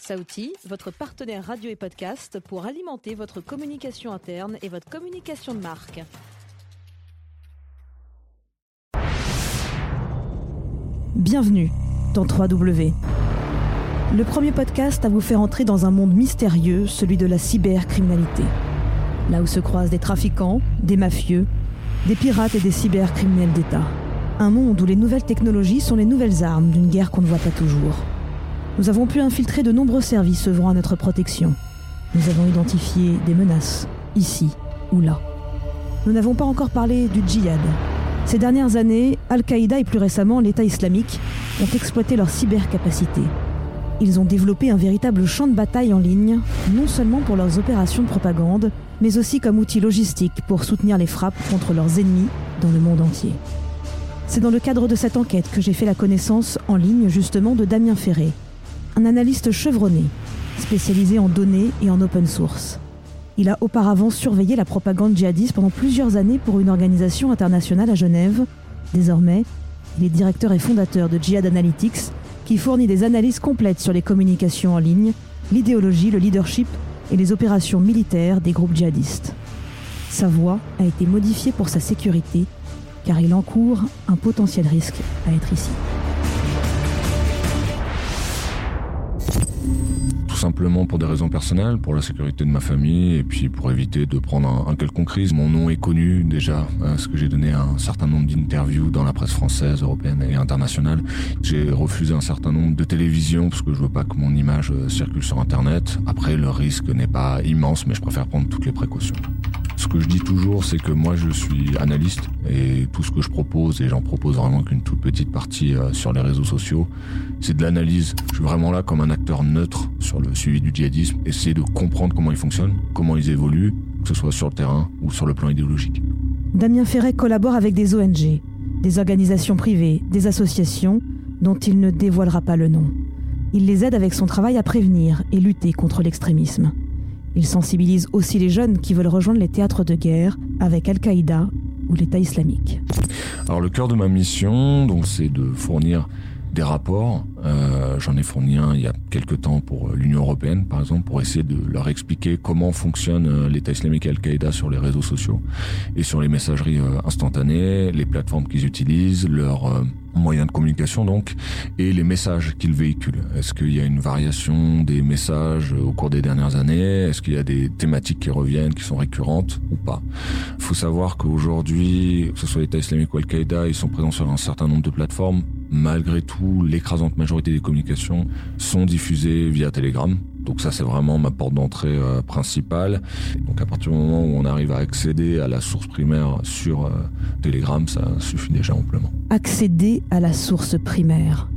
Saouti, votre partenaire radio et podcast pour alimenter votre communication interne et votre communication de marque. Bienvenue dans 3W. Le premier podcast à vous faire entrer dans un monde mystérieux, celui de la cybercriminalité. Là où se croisent des trafiquants, des mafieux, des pirates et des cybercriminels d'État. Un monde où les nouvelles technologies sont les nouvelles armes d'une guerre qu'on ne voit pas toujours. Nous avons pu infiltrer de nombreux services œuvrant à notre protection. Nous avons identifié des menaces, ici ou là. Nous n'avons pas encore parlé du djihad. Ces dernières années, Al-Qaïda et plus récemment l'État islamique ont exploité leurs cybercapacités. Ils ont développé un véritable champ de bataille en ligne, non seulement pour leurs opérations de propagande, mais aussi comme outil logistique pour soutenir les frappes contre leurs ennemis dans le monde entier. C'est dans le cadre de cette enquête que j'ai fait la connaissance en ligne justement de Damien Ferré, un analyste chevronné, spécialisé en données et en open source. Il a auparavant surveillé la propagande djihadiste pendant plusieurs années pour une organisation internationale à Genève. Désormais, il est directeur et fondateur de Jihad Analytics, qui fournit des analyses complètes sur les communications en ligne, l'idéologie, le leadership et les opérations militaires des groupes djihadistes. Sa voix a été modifiée pour sa sécurité, car il encourt un potentiel risque à être ici. Simplement pour des raisons personnelles, pour la sécurité de ma famille et puis pour éviter de prendre un, quelconque risque. Mon nom est connu déjà, parce que j'ai donné un certain nombre d'interviews dans la presse française, européenne et internationale. J'ai refusé un certain nombre de télévisions parce que je veux pas que mon image euh, circule sur Internet. Après, le risque n'est pas immense, mais je préfère prendre toutes les précautions. Ce que je dis toujours, c'est que moi je suis analyste et tout ce que je propose, et j'en propose vraiment qu'une toute petite partie euh, sur les réseaux sociaux, c'est de l'analyse. Je suis vraiment là comme un acteur neutre sur le suivi du djihadisme, essayer de comprendre comment ils fonctionnent, comment ils évoluent, que ce soit sur le terrain ou sur le plan idéologique. Damien Ferret collabore avec des ONG, des organisations privées, des associations dont il ne dévoilera pas le nom. Il les aide avec son travail à prévenir et lutter contre l'extrémisme. Il sensibilise aussi les jeunes qui veulent rejoindre les théâtres de guerre avec Al-Qaïda ou l'État islamique. Alors le cœur de ma mission, donc, c'est de fournir des rapports. Euh, J'en ai fourni un il y a quelques temps pour l'Union européenne, par exemple, pour essayer de leur expliquer comment fonctionne euh, l'État islamique et Al-Qaïda sur les réseaux sociaux et sur les messageries euh, instantanées, les plateformes qu'ils utilisent, leurs euh, moyens de communication donc, et les messages qu'ils véhiculent. Est-ce qu'il y a une variation des messages au cours des dernières années? Est-ce qu'il y a des thématiques qui reviennent, qui sont récurrentes ou pas? Il faut savoir qu'aujourd'hui, que ce soit l'État islamique ou Al-Qaïda, ils sont présents sur un certain nombre de plateformes. Malgré tout, l'écrasante majorité des communications sont diffusées via Telegram. Donc ça, c'est vraiment ma porte d'entrée euh, principale. Donc à partir du moment où on arrive à accéder à la source primaire sur euh, Telegram, ça suffit déjà amplement. Accéder à la source primaire.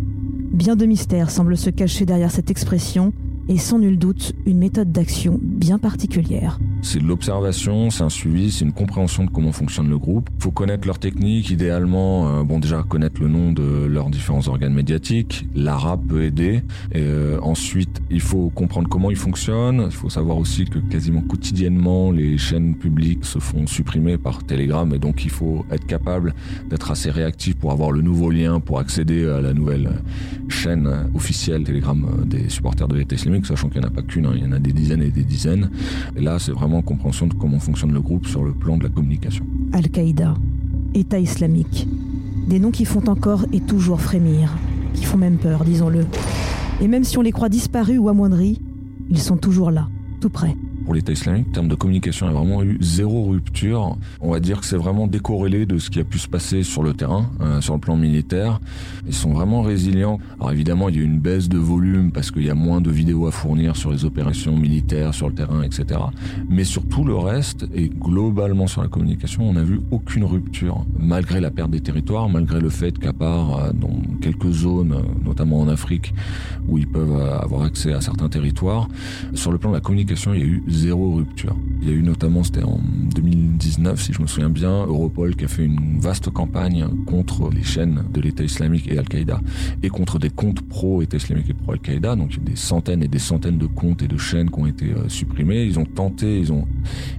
Bien de mystères semblent se cacher derrière cette expression et sans nul doute une méthode d'action bien particulière. C'est de l'observation, c'est un suivi, c'est une compréhension de comment fonctionne le groupe. Il faut connaître leur technique, idéalement, euh, bon déjà connaître le nom de leurs différents organes médiatiques. L'arabe peut aider. Euh, ensuite, il faut comprendre comment ils fonctionnent. Il faut savoir aussi que quasiment quotidiennement, les chaînes publiques se font supprimer par Telegram et donc il faut être capable d'être assez réactif pour avoir le nouveau lien, pour accéder à la nouvelle chaîne officielle Telegram des supporters de l'État islamique, sachant qu'il n'y en a pas qu'une, hein. il y en a des dizaines et des dizaines. Et là, c'est vraiment compréhension de comment fonctionne le groupe sur le plan de la communication. Al-Qaïda, État islamique, des noms qui font encore et toujours frémir, qui font même peur, disons-le. Et même si on les croit disparus ou amoindris, ils sont toujours là, tout près pour l'État islamique. En termes de communication, il y a vraiment eu zéro rupture. On va dire que c'est vraiment décorrélé de ce qui a pu se passer sur le terrain, euh, sur le plan militaire. Ils sont vraiment résilients. Alors évidemment, il y a une baisse de volume parce qu'il y a moins de vidéos à fournir sur les opérations militaires, sur le terrain, etc. Mais sur tout le reste, et globalement sur la communication, on n'a vu aucune rupture, malgré la perte des territoires, malgré le fait qu'à part euh, dans quelques zones, notamment en Afrique, où ils peuvent euh, avoir accès à certains territoires, sur le plan de la communication, il y a eu zéro rupture. Il y a eu notamment, c'était en 2019, si je me souviens bien, Europol qui a fait une vaste campagne contre les chaînes de l'État islamique et Al-Qaïda et contre des comptes pro-État islamique et pro-Al-Qaïda. Donc il y a des centaines et des centaines de comptes et de chaînes qui ont été euh, supprimés. Ils ont tenté, ils ont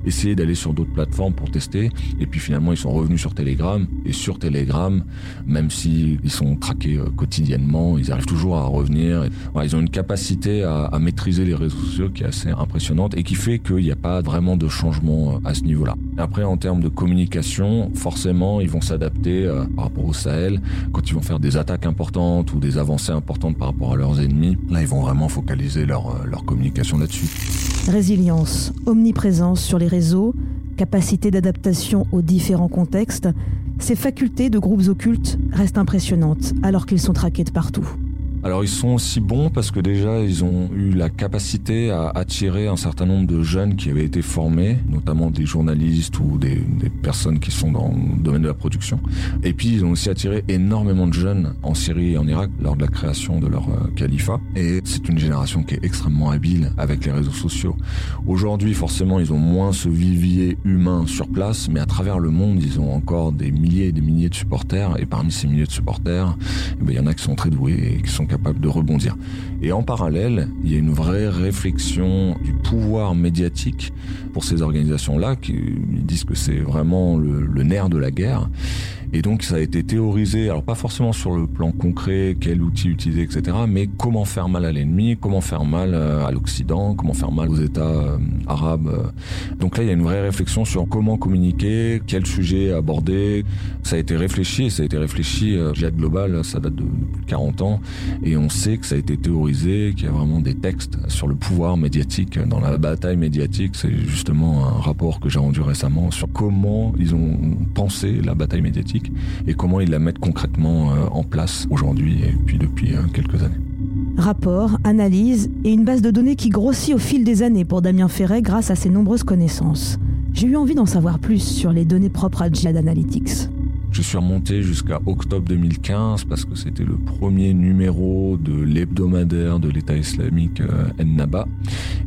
essayé d'aller sur d'autres plateformes pour tester. Et puis finalement, ils sont revenus sur Telegram. Et sur Telegram, même s'ils sont traqués euh, quotidiennement, ils arrivent toujours à revenir. ils ont une capacité à, à maîtriser les réseaux sociaux qui est assez impressionnante et qui fait qu'il n'y a pas vraiment de changement euh, à ce niveau-là. Après, en termes de communication, forcément, ils vont s'adapter par rapport au Sahel. Quand ils vont faire des attaques importantes ou des avancées importantes par rapport à leurs ennemis, là, ils vont vraiment focaliser leur, leur communication là-dessus. Résilience, omniprésence sur les réseaux, capacité d'adaptation aux différents contextes, ces facultés de groupes occultes restent impressionnantes alors qu'ils sont traqués de partout. Alors ils sont aussi bons parce que déjà ils ont eu la capacité à attirer un certain nombre de jeunes qui avaient été formés, notamment des journalistes ou des, personnes qui sont dans le domaine de la production. Et puis ils ont aussi attiré énormément de jeunes en Syrie et en Irak lors de la création de leur euh, califat. Et c'est une génération qui est extrêmement habile avec les réseaux sociaux. Aujourd'hui forcément ils ont moins ce vivier humain sur place, mais à travers le monde ils ont encore des milliers et des milliers de supporters. Et parmi ces milliers de supporters, eh ben, il y en a qui sont très doués et qui sont Et en parallèle, il y a une vraie réflexion du pouvoir médiatique pour ces organisations-là qui disent que c'est vraiment le nerf de la guerre et donc ça a été théorisé, alors pas forcément sur le plan concret, quel outil utiliser, etc., mais comment faire mal à l'ennemi, comment faire mal euh, à l'Occident, comment faire mal aux États euh, arabes. Euh. Donc là, il y a une vraie réflexion sur comment communiquer, quel sujet aborder. Ça a été réfléchi, et ça a été réfléchi, Jihad Global, ça date de, plus de 40 ans, et on sait que ça a été théorisé, qu'il y a vraiment des textes sur le pouvoir médiatique, dans la bataille médiatique. C'est justement un rapport que j'ai rendu récemment sur comment ils ont pensé la bataille médiatique et comment ils la mettent concrètement euh, en place aujourd'hui et puis depuis euh, quelques années. Rapport, analyse et une base de données qui grossit au fil des années pour Damien Ferret grâce à ses nombreuses connaissances. J'ai eu envie d'en savoir plus sur les données propres à Jihad Analytics. Je suis remonté jusqu'à octobre 2015 parce que c'était le premier numéro de l'hebdomadaire de l'État islamique euh, Ennaba.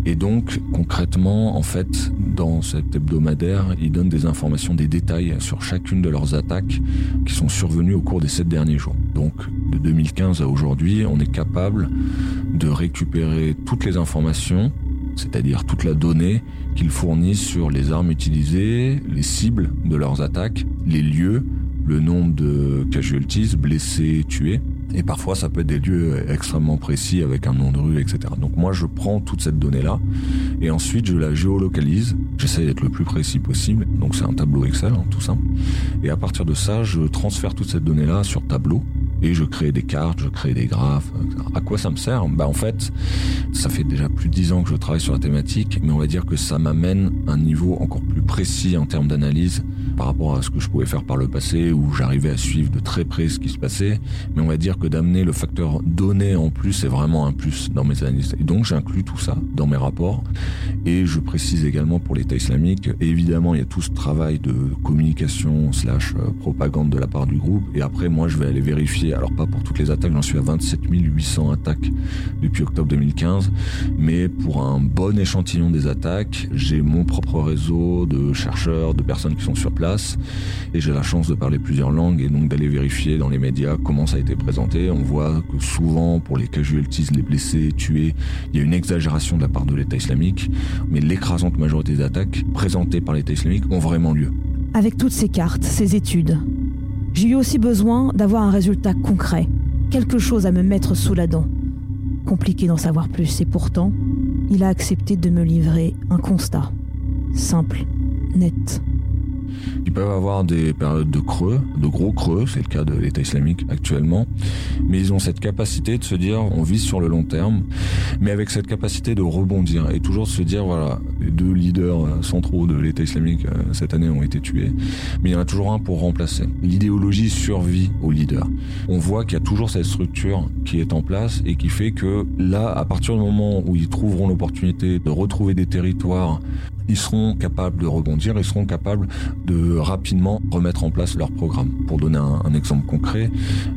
Et donc, concrètement, en fait, dans cet hebdomadaire, ils donnent des informations, des détails sur chacune de leurs attaques qui sont survenues au cours des sept derniers jours. Donc, de 2015 à aujourd'hui, on est capable de récupérer toutes les informations c'est-à-dire toute la donnée qu'ils fournissent sur les armes utilisées, les cibles de leurs attaques, les lieux, le nombre de casualties, blessés, tués. Et parfois, ça peut être des lieux extrêmement précis avec un nom de rue, etc. Donc moi, je prends toute cette donnée-là et ensuite, je la géolocalise. J'essaie d'être le plus précis possible. Donc c'est un tableau Excel, hein, tout simple. Et à partir de ça, je transfère toute cette donnée-là sur tableau et je crée des cartes, je crée des graphes. À quoi ça me sert? Bah en fait, ça fait déjà plus de dix ans que je travaille sur la thématique, mais on va dire que ça m'amène un niveau encore plus précis en termes d'analyse par rapport à ce que je pouvais faire par le passé, où j'arrivais à suivre de très près ce qui se passait. Mais on va dire que d'amener le facteur données en plus, c'est vraiment un plus dans mes analyses. Et donc j'inclus tout ça dans mes rapports. Et je précise également pour l'État islamique, évidemment, il y a tout ce travail de communication slash euh, propagande de la part du groupe. Et après, moi, je vais aller vérifier alors pas pour toutes les attaques, j'en suis à 27 800 attaques depuis octobre 2015, mais pour un bon échantillon des attaques, j'ai mon propre réseau de chercheurs, de personnes qui sont sur place, et j'ai la chance de parler plusieurs langues et donc d'aller vérifier dans les médias comment ça a été présenté. On voit que souvent, pour les casualties, les blessés, tués, il y a une exagération de la part de l'État islamique, mais l'écrasante majorité des attaques présentées par l'État islamique ont vraiment lieu. Avec toutes ces cartes, ces études, j'ai eu aussi besoin d'avoir un résultat concret, quelque chose à me mettre sous la dent. Compliqué d'en savoir plus, et pourtant, il a accepté de me livrer un constat. Simple, net, ils peuvent avoir des périodes de creux, de gros creux, c'est le cas de l'État islamique actuellement, mais ils ont cette capacité de se dire on vise sur le long terme, mais avec cette capacité de rebondir et toujours se dire voilà, les deux leaders centraux de l'État islamique euh, cette année ont été tués, mais il y en a toujours un pour remplacer. L'idéologie survit aux leaders. On voit qu'il y a toujours cette structure qui est en place et qui fait que là, à partir du moment où ils trouveront l'opportunité de retrouver des territoires ils seront capables de rebondir, ils seront capables de rapidement remettre en place leur programme. Pour donner un, exemple concret,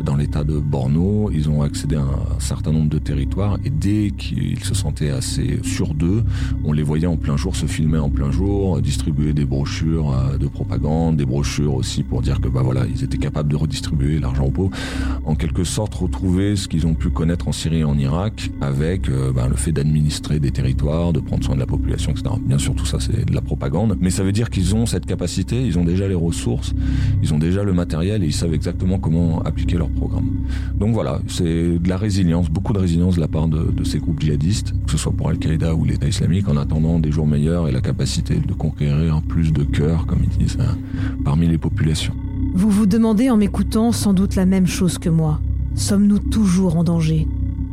dans l'état de Borno, ils ont accédé à un certain nombre de territoires et dès qu'ils se sentaient assez sûrs d'eux, on les voyait en plein jour se filmer en plein jour, distribuer des brochures euh, de propagande, des brochures aussi pour dire que bah voilà, ils étaient capables de redistribuer l'argent au pauvres. En quelque sorte, retrouver ce qu'ils ont pu connaître en Syrie et en Irak avec euh, bah, le fait d'administrer des territoires, de prendre soin de la population, etc. Bien sûr, tout ça c'est de la propagande, mais ça veut dire qu'ils ont cette capacité, ils ont déjà les ressources, ils ont déjà le matériel et ils savent exactement comment appliquer leur programme. Donc voilà, c'est de la résilience, beaucoup de résilience de la part de, ces groupes djihadistes, que ce soit pour Al-Qaïda ou l'État islamique, en attendant des jours meilleurs et la capacité de conquérir plus de cœurs, comme ils disent, hein, parmi les populations. Vous vous demandez en m'écoutant sans doute la même chose que moi. Sommes-nous toujours en danger?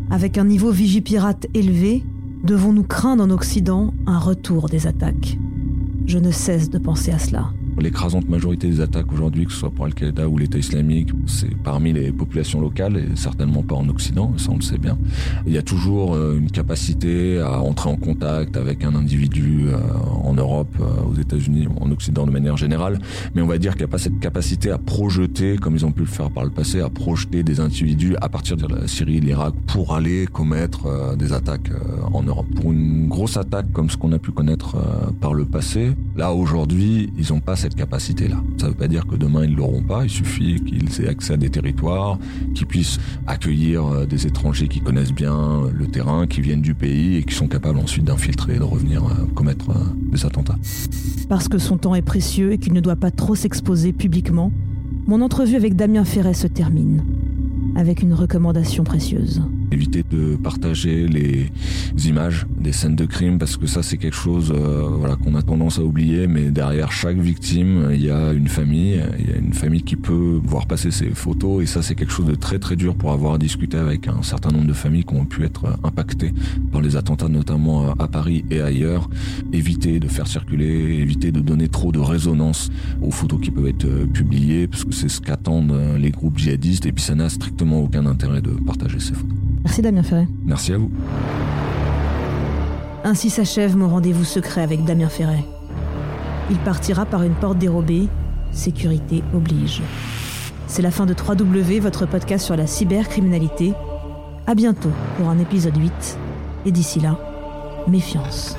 Avec un niveau vigipirate élevé, devons-nous craindre en Occident un retour des attaques? Je ne cesse de penser à cela. L'écrasante majorité des attaques aujourd'hui, que ce soit pour Al-Qaïda ou l'État islamique, c'est parmi les populations locales et certainement pas en Occident, ça on le sait bien. Il y a toujours euh, une capacité à entrer en contact avec un individu euh, en Europe, euh, aux États-Unis, en Occident de manière générale, mais on va dire qu'il n'y a pas cette capacité à projeter, comme ils ont pu le faire par le passé, à projeter des individus à partir de la Syrie l'Irak pour aller commettre des attaques en Europe. Pour une grosse attaque comme ce qu'on a pu connaître par le passé, là aujourd'hui, ils n'ont pas cette capacité-là. Ça ne veut pas dire que demain ils l'auront pas, il suffit qu'ils aient accès à des territoires, qu'ils puissent accueillir euh, des étrangers qui connaissent bien euh, le terrain, qui viennent du pays et qui sont capables ensuite d'infiltrer et de revenir euh, commettre des attentats. Parce que son temps est précieux et qu'il ne doit pas trop s'exposer publiquement, mon entrevue avec Damien Ferret se termine avec une recommandation précieuse éviter de partager les images des scènes de crime parce que ça c'est quelque chose euh, voilà qu'on a tendance à oublier mais derrière chaque victime il y a une famille il y a une famille qui peut voir passer ces photos et ça c'est quelque chose de très très dur pour avoir discuté avec un certain nombre de familles qui ont pu être impactées par les attentats notamment à Paris et ailleurs. Éviter de faire circuler éviter de donner trop de résonance aux photos qui peuvent être euh, publiées parce que c'est ce qu'attendent euh, les groupes djihadistes et puis ça n'a strictement aucun intérêt de partager ces photos Merci Damien Ferret. Merci à vous. Ainsi s'achève mon rendez-vous secret avec Damien Ferret. Il partira par une porte dérobée, sécurité oblige. C'est la fin de 3W, votre podcast sur la cybercriminalité. À bientôt pour un épisode 8. Et d'ici là, méfiance.